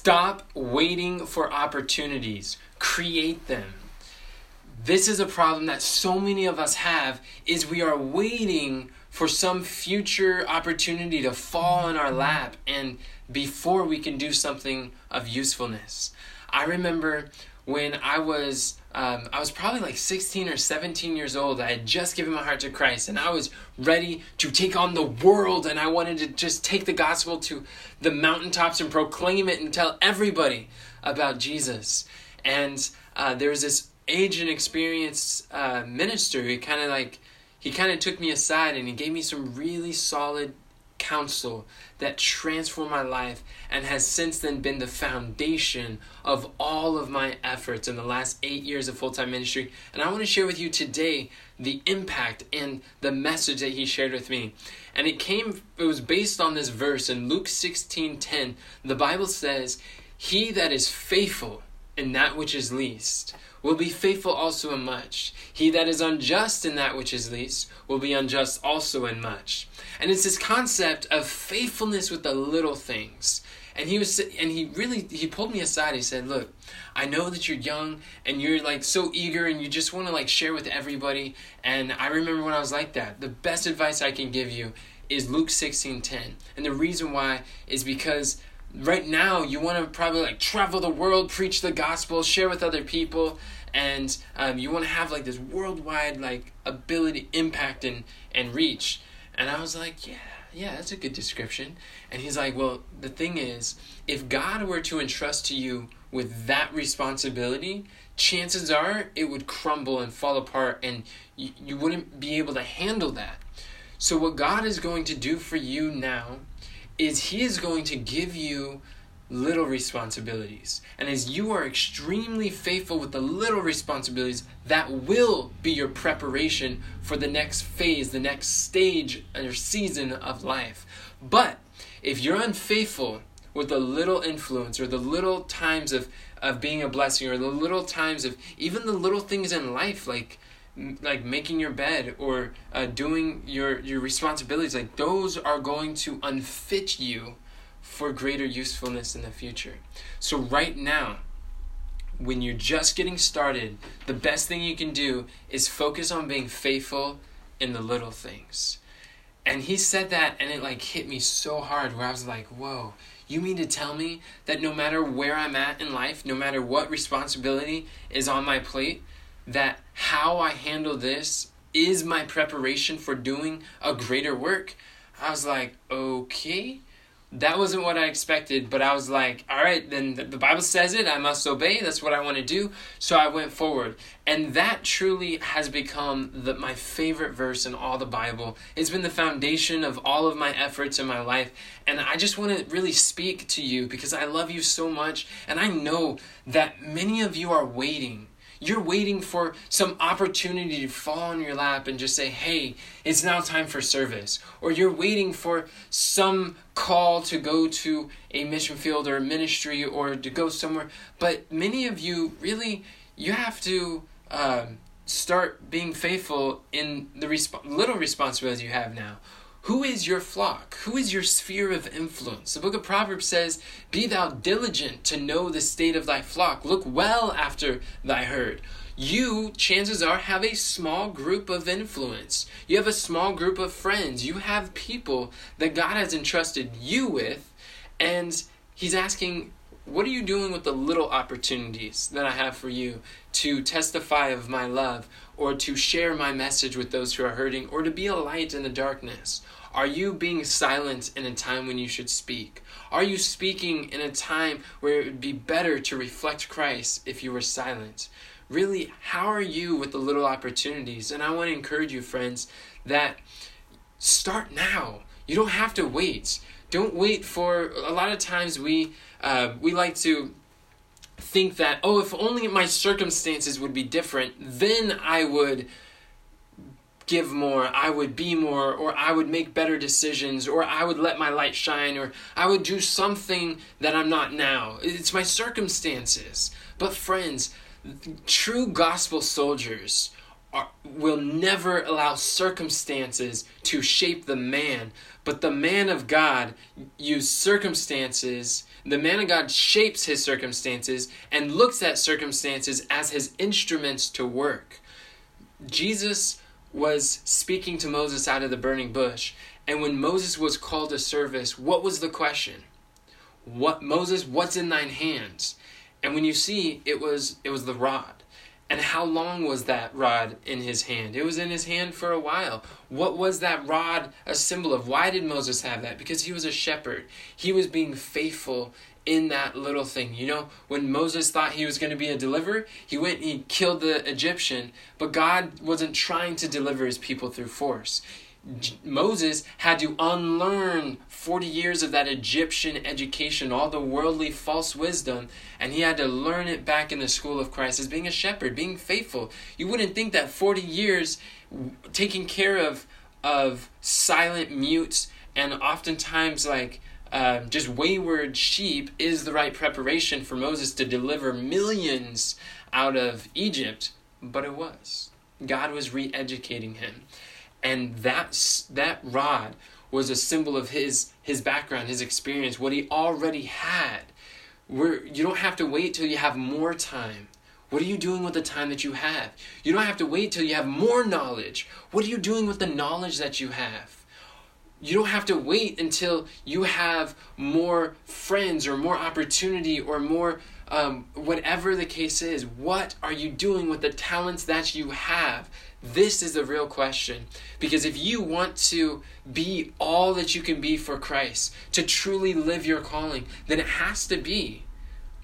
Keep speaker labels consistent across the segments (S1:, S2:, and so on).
S1: Stop waiting for opportunities. Create them. This is a problem that so many of us have is we are waiting for some future opportunity to fall in our lap and before we can do something of usefulness. I remember when I was um, I was probably like 16 or 17 years old. I had just given my heart to Christ and I was ready to take on the world and I wanted to just take the gospel to the mountaintops and proclaim it and tell everybody about Jesus. And uh, there was this aged and experienced uh, minister who kind of like, he kind of took me aside and he gave me some really solid counsel that transformed my life and has since then been the foundation of all of my efforts in the last eight years of full time ministry. And I want to share with you today the impact and the message that he shared with me. And it came, it was based on this verse in Luke 16 10. The Bible says, He that is faithful in that which is least will be faithful also in much. He that is unjust in that which is least will be unjust also in much. And it's this concept of faithfulness with the little things. And he was and he really he pulled me aside. He said, "Look, I know that you're young and you're like so eager and you just want to like share with everybody. And I remember when I was like that. The best advice I can give you is Luke 16:10. And the reason why is because right now you want to probably like travel the world, preach the gospel, share with other people, and um, you want to have like this worldwide like ability, impact, and and reach. And I was like, yeah, yeah, that's a good description. And he's like, well, the thing is, if God were to entrust to you with that responsibility, chances are it would crumble and fall apart, and you, you wouldn't be able to handle that. So, what God is going to do for you now is He is going to give you little responsibilities. And as you are extremely faithful with the little responsibilities, that will be your preparation for the next phase, the next stage or season of life. But if you're unfaithful with the little influence or the little times of, of being a blessing or the little times of even the little things in life like like making your bed or uh, doing your your responsibilities like those are going to unfit you for greater usefulness in the future. So right now when you're just getting started the best thing you can do is focus on being faithful in the little things. And he said that and it like hit me so hard where i was like whoa you mean to tell me that no matter where i'm at in life no matter what responsibility is on my plate that how I handle this is my preparation for doing a greater work. I was like, okay. That wasn't what I expected, but I was like, all right, then the Bible says it, I must obey. That's what I want to do. So I went forward. And that truly has become the, my favorite verse in all the Bible. It's been the foundation of all of my efforts in my life. And I just want to really speak to you because I love you so much. And I know that many of you are waiting you're waiting for some opportunity to fall on your lap and just say, hey, it's now time for service. Or you're waiting for some call to go to a mission field or a ministry or to go somewhere. But many of you really, you have to um, start being faithful in the resp- little responsibilities you have now. Who is your flock? Who is your sphere of influence? The book of Proverbs says, Be thou diligent to know the state of thy flock. Look well after thy herd. You, chances are, have a small group of influence. You have a small group of friends. You have people that God has entrusted you with. And He's asking, What are you doing with the little opportunities that I have for you to testify of my love? or to share my message with those who are hurting, or to be a light in the darkness? Are you being silent in a time when you should speak? Are you speaking in a time where it would be better to reflect Christ if you were silent? Really, how are you with the little opportunities? And I want to encourage you, friends, that start now. You don't have to wait. Don't wait for. A lot of times we uh, we like to think that, oh, if only my circumstances would be different, then I would give more, I would be more, or I would make better decisions, or I would let my light shine, or I would do something that I'm not now. It's my circumstances. But, friends, true gospel soldiers are, will never allow circumstances to shape the man, but the man of God use circumstances. The man of God shapes his circumstances and looks at circumstances as his instruments to work. Jesus was speaking to Moses out of the burning bush, and when Moses was called to service, what was the question? What Moses, what's in thine hands? And when you see it was it was the rod. And how long was that rod in his hand? It was in his hand for a while. What was that rod a symbol of? Why did Moses have that? Because he was a shepherd. He was being faithful in that little thing. You know, when Moses thought he was going to be a deliverer, he went and he killed the Egyptian, but God wasn't trying to deliver his people through force. Moses had to unlearn 40 years of that Egyptian education, all the worldly false wisdom, and he had to learn it back in the school of Christ as being a shepherd, being faithful. You wouldn't think that 40 years taking care of of silent mutes and oftentimes like uh, just wayward sheep is the right preparation for Moses to deliver millions out of Egypt, but it was. God was re educating him and that that rod was a symbol of his his background, his experience, what he already had. Where you don't have to wait till you have more time. What are you doing with the time that you have? You don't have to wait till you have more knowledge. What are you doing with the knowledge that you have? You don't have to wait until you have more friends or more opportunity or more um, whatever the case is. What are you doing with the talents that you have? This is the real question. Because if you want to be all that you can be for Christ, to truly live your calling, then it has to be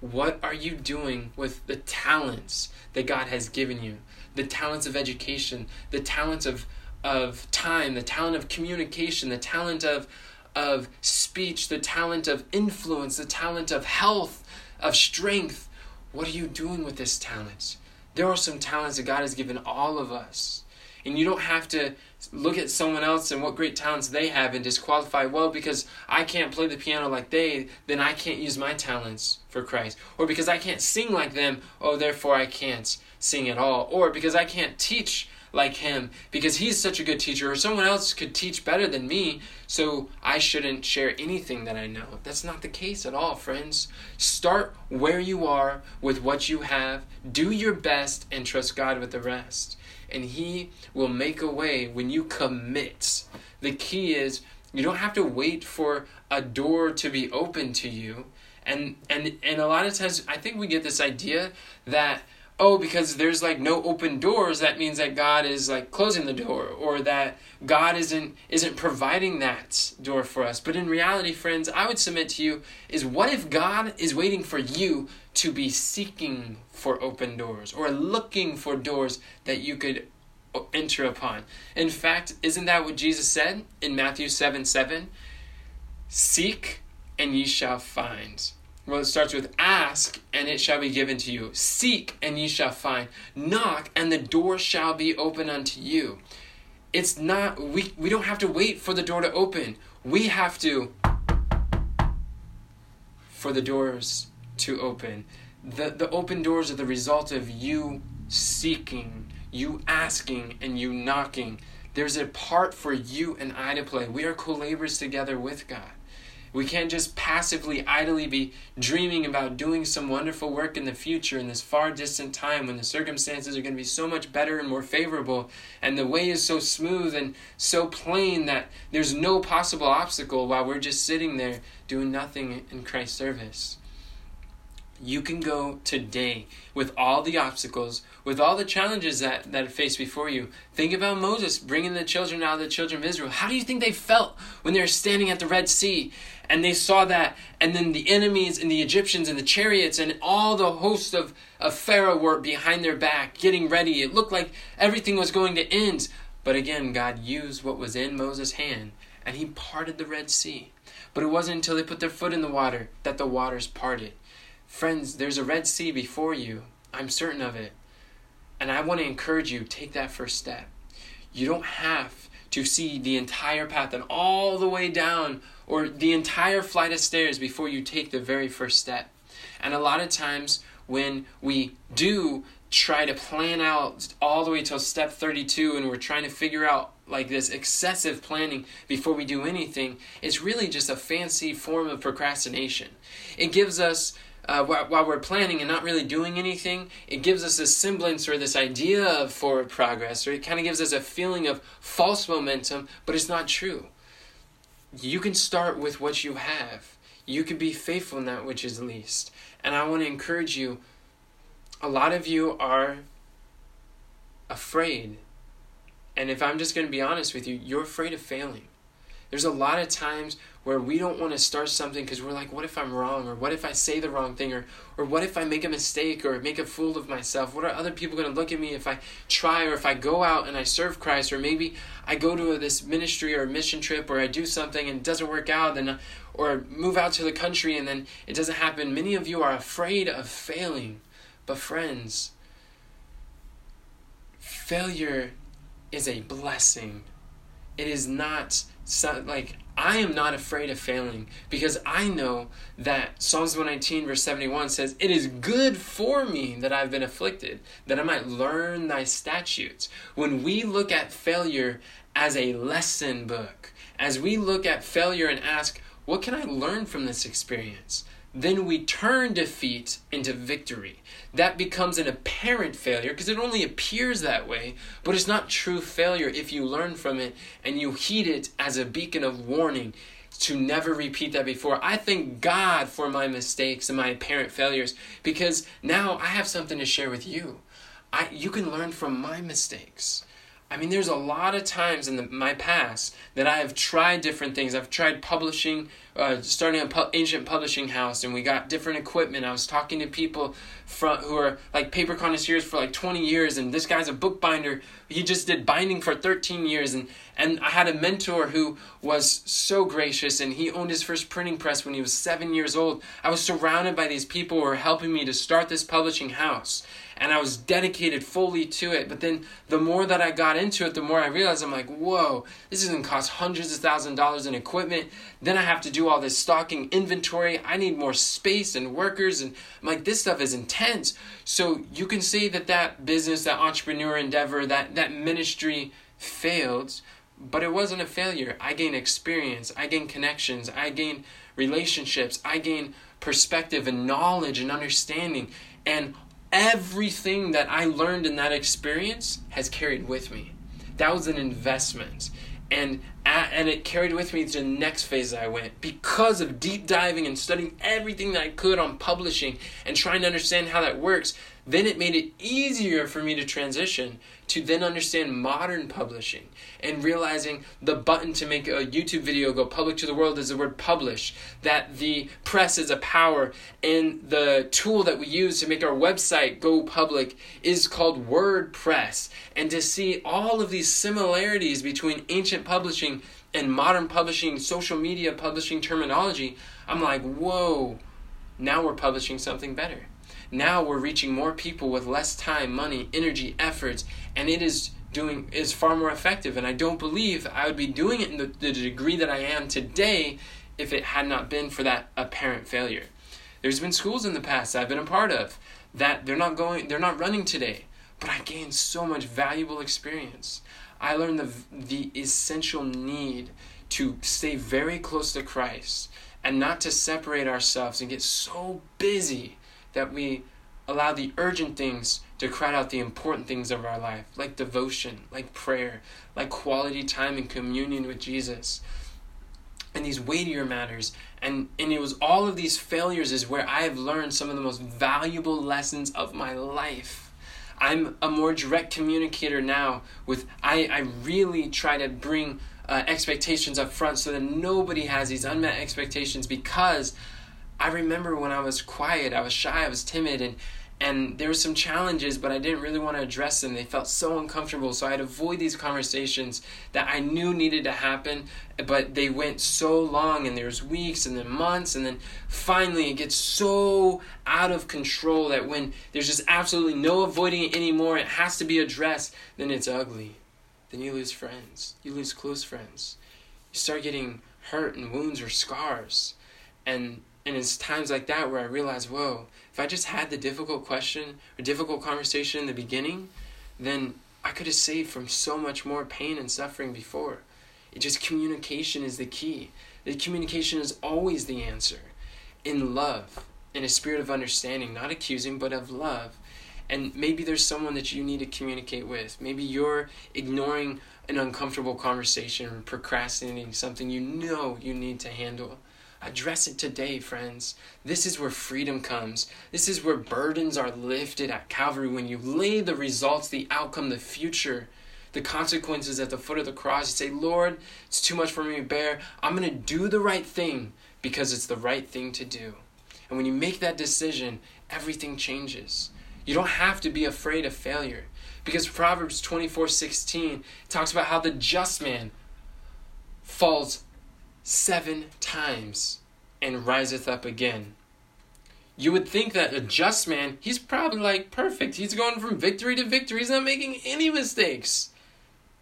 S1: what are you doing with the talents that God has given you? The talents of education, the talents of, of time, the talent of communication, the talent of, of speech, the talent of influence, the talent of health, of strength. What are you doing with this talent? There are some talents that God has given all of us. And you don't have to look at someone else and what great talents they have and disqualify, well, because I can't play the piano like they, then I can't use my talents for Christ. Or because I can't sing like them, oh, therefore I can't sing at all. Or because I can't teach like him because he's such a good teacher, or someone else could teach better than me, so I shouldn't share anything that I know. That's not the case at all, friends. Start where you are with what you have, do your best, and trust God with the rest. And He will make a way when you commit. The key is you don't have to wait for a door to be open to you. And and and a lot of times I think we get this idea that oh because there's like no open doors that means that god is like closing the door or that god isn't isn't providing that door for us. But in reality friends i would submit to you is what if god is waiting for you to be seeking for open doors or looking for doors that you could enter upon? In fact isn't that what jesus said in matthew 7 7 seek and ye shall find well, it starts with ask, and it shall be given to you. Seek, and ye shall find. Knock, and the door shall be open unto you. It's not, we, we don't have to wait for the door to open. We have to, for the doors to open. The, the open doors are the result of you seeking, you asking, and you knocking. There's a part for you and I to play. We are co laborers together with God. We can't just passively, idly be dreaming about doing some wonderful work in the future in this far distant time when the circumstances are going to be so much better and more favorable, and the way is so smooth and so plain that there's no possible obstacle while we're just sitting there doing nothing in Christ's service. You can go today with all the obstacles, with all the challenges that, that face before you. Think about Moses bringing the children out of the children of Israel. How do you think they felt when they were standing at the Red Sea and they saw that? And then the enemies and the Egyptians and the chariots and all the host of, of Pharaoh were behind their back, getting ready. It looked like everything was going to end. But again, God used what was in Moses' hand and he parted the Red Sea. But it wasn't until they put their foot in the water that the waters parted. Friends, there's a Red Sea before you. I'm certain of it. And I want to encourage you take that first step. You don't have to see the entire path and all the way down or the entire flight of stairs before you take the very first step. And a lot of times when we do try to plan out all the way till step 32 and we're trying to figure out like this excessive planning before we do anything, it's really just a fancy form of procrastination. It gives us uh, while, we're planning and not really doing anything, it gives us a semblance or this idea of forward progress, or it kind of gives us a feeling of false momentum, but it's not true. You can start with what you have. You can be faithful in that which is least. And I want to encourage you a lot of you are afraid. And if I'm just going to be honest with you, you're afraid of failing. There's a lot of times where we don't want to start something because we're like, what if I'm wrong? Or what if I say the wrong thing? Or, or what if I make a mistake or make a fool of myself? What are other people going to look at me if I try or if I go out and I serve Christ? Or maybe I go to this ministry or mission trip or I do something and it doesn't work out, then, or move out to the country and then it doesn't happen. Many of you are afraid of failing. But, friends, failure is a blessing. It is not so, like I am not afraid of failing because I know that Psalms 119, verse 71 says, It is good for me that I've been afflicted, that I might learn thy statutes. When we look at failure as a lesson book, as we look at failure and ask, What can I learn from this experience? Then we turn defeat into victory. That becomes an apparent failure because it only appears that way, but it's not true failure if you learn from it and you heed it as a beacon of warning to never repeat that before. I thank God for my mistakes and my apparent failures because now I have something to share with you. I, you can learn from my mistakes. I mean, there's a lot of times in the, my past that I have tried different things. I've tried publishing, uh, starting an pu- ancient publishing house, and we got different equipment. I was talking to people from, who are like paper connoisseurs for like 20 years, and this guy's a bookbinder. He just did binding for 13 years, and, and I had a mentor who was so gracious, and he owned his first printing press when he was seven years old. I was surrounded by these people who were helping me to start this publishing house and I was dedicated fully to it. But then the more that I got into it, the more I realized I'm like, whoa, this is gonna cost hundreds of thousand dollars in equipment. Then I have to do all this stocking inventory. I need more space and workers, and I'm like, this stuff is intense. So you can say that that business, that entrepreneur endeavor, that that ministry failed, but it wasn't a failure. I gained experience. I gained connections. I gained relationships. I gained perspective and knowledge and understanding. And everything that I learned in that experience has carried with me. That was an investment. And and it carried with me to the next phase I went because of deep diving and studying everything that I could on publishing and trying to understand how that works. Then it made it easier for me to transition to then understand modern publishing and realizing the button to make a YouTube video go public to the world is the word publish, that the press is a power, and the tool that we use to make our website go public is called WordPress. And to see all of these similarities between ancient publishing and modern publishing, social media publishing terminology, I'm like, whoa, now we're publishing something better. Now we're reaching more people with less time, money, energy, efforts, and it is doing is far more effective. And I don't believe I would be doing it in the, the degree that I am today if it had not been for that apparent failure. There's been schools in the past I've been a part of that they're not going they're not running today, but I gained so much valuable experience. I learned the the essential need to stay very close to Christ and not to separate ourselves and get so busy that we allow the urgent things to crowd out the important things of our life, like devotion, like prayer, like quality time in communion with Jesus, and these weightier matters. And, and it was all of these failures is where I have learned some of the most valuable lessons of my life. I'm a more direct communicator now with I, I really try to bring uh, expectations up front so that nobody has these unmet expectations because I remember when I was quiet, I was shy, I was timid, and and there were some challenges, but I didn't really want to address them. They felt so uncomfortable, so I'd avoid these conversations that I knew needed to happen, but they went so long, and there's weeks, and then months, and then finally it gets so out of control that when there's just absolutely no avoiding it anymore, it has to be addressed, then it's ugly. Then you lose friends. You lose close friends. You start getting hurt and wounds or scars. And and it's times like that where I realize, whoa, if I just had the difficult question or difficult conversation in the beginning, then I could have saved from so much more pain and suffering before. It just communication is the key. The communication is always the answer. In love, in a spirit of understanding, not accusing, but of love. And maybe there's someone that you need to communicate with. Maybe you're ignoring an uncomfortable conversation or procrastinating something you know you need to handle. Address it today, friends. This is where freedom comes. This is where burdens are lifted at Calvary when you lay the results, the outcome, the future, the consequences at the foot of the cross. You say, Lord, it's too much for me to bear. I'm going to do the right thing because it's the right thing to do. And when you make that decision, everything changes. You don't have to be afraid of failure. Because Proverbs 24 16 talks about how the just man falls seven times and riseth up again. You would think that a just man, he's probably like perfect. He's going from victory to victory. He's not making any mistakes.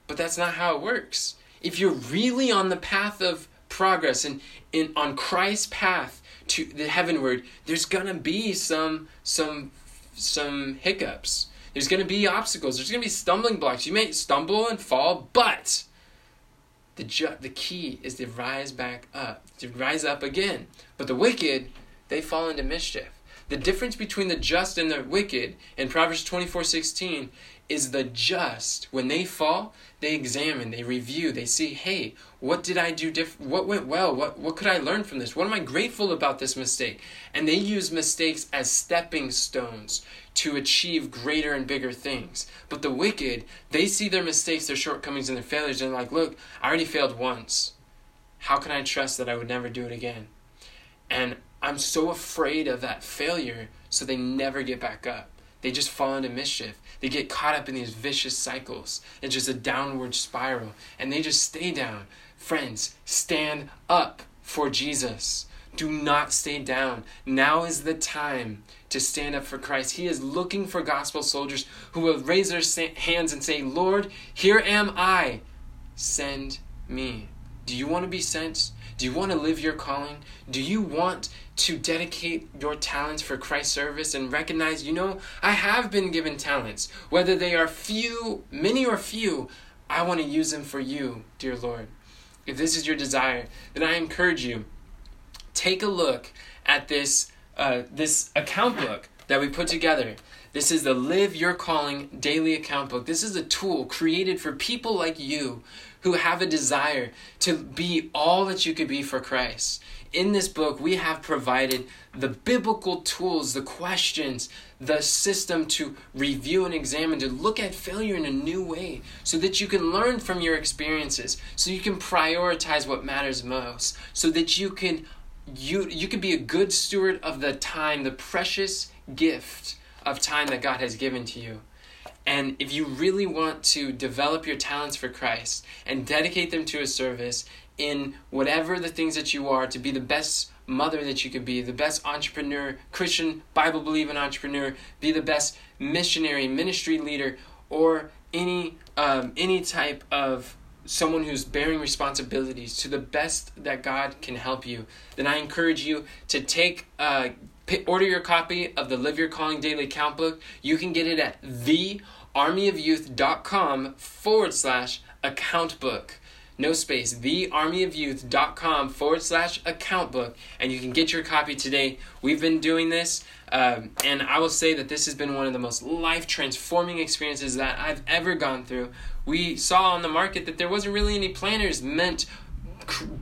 S1: But that's not how it works. If you're really on the path of progress and in on Christ's path to the heavenward, there's gonna be some some some hiccups. There's gonna be obstacles. There's gonna be stumbling blocks. You may stumble and fall, but the, ju- the key is to rise back up, to rise up again. But the wicked, they fall into mischief. The difference between the just and the wicked in Proverbs 24 16 is the just, when they fall, they examine, they review, they see, hey, what did I do different? What went well? What, what could I learn from this? What am I grateful about this mistake? And they use mistakes as stepping stones to achieve greater and bigger things. But the wicked, they see their mistakes, their shortcomings, and their failures, and they're like, look, I already failed once. How can I trust that I would never do it again? And I'm so afraid of that failure, so they never get back up. They just fall into mischief. They get caught up in these vicious cycles. It's just a downward spiral, and they just stay down. Friends, stand up for Jesus. Do not stay down. Now is the time to stand up for Christ. He is looking for gospel soldiers who will raise their hands and say, Lord, here am I. Send me. Do you want to be sent? Do you want to live your calling? Do you want to dedicate your talents for Christ's service and recognize, you know, I have been given talents. Whether they are few, many or few, I want to use them for you, dear Lord. If this is your desire, then I encourage you take a look at this uh, this account book that we put together. This is the Live Your Calling daily account book. This is a tool created for people like you who have a desire to be all that you could be for Christ. In this book, we have provided the biblical tools, the questions, the system to review and examine, to look at failure in a new way, so that you can learn from your experiences, so you can prioritize what matters most, so that you can you you can be a good steward of the time, the precious gift of time that God has given to you. And if you really want to develop your talents for Christ and dedicate them to a service in whatever the things that you are to be the best mother that you could be, the best entrepreneur, Christian, Bible believing entrepreneur, be the best missionary, ministry leader, or any um, any type of someone who's bearing responsibilities to the best that God can help you, then I encourage you to take uh, order your copy of the Live Your Calling Daily Account Book. You can get it at thearmyofyouth.com forward slash account book. No space, thearmyofyouth.com forward slash account book, and you can get your copy today. We've been doing this, um, and I will say that this has been one of the most life transforming experiences that I've ever gone through we saw on the market that there wasn't really any planners meant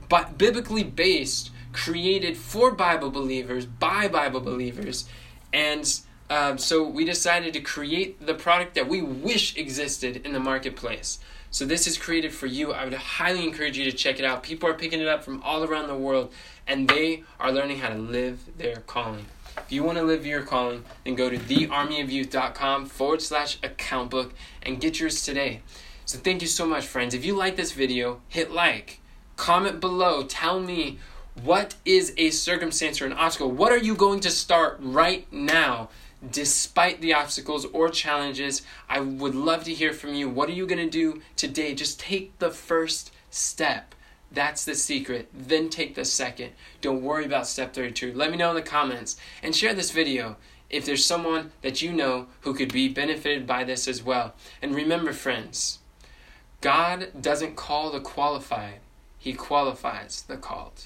S1: but biblically based, created for Bible believers, by Bible believers. And um, so we decided to create the product that we wish existed in the marketplace. So this is created for you. I would highly encourage you to check it out. People are picking it up from all around the world, and they are learning how to live their calling. If you want to live your calling, then go to thearmyofyouth.com forward slash account book and get yours today. So thank you so much, friends. If you like this video, hit like, comment below, tell me what is a circumstance or an obstacle. What are you going to start right now? Despite the obstacles or challenges, I would love to hear from you. What are you going to do today? Just take the first step. That's the secret. Then take the second. Don't worry about step 32. Let me know in the comments and share this video if there's someone that you know who could be benefited by this as well. And remember, friends, God doesn't call the qualified, He qualifies the called.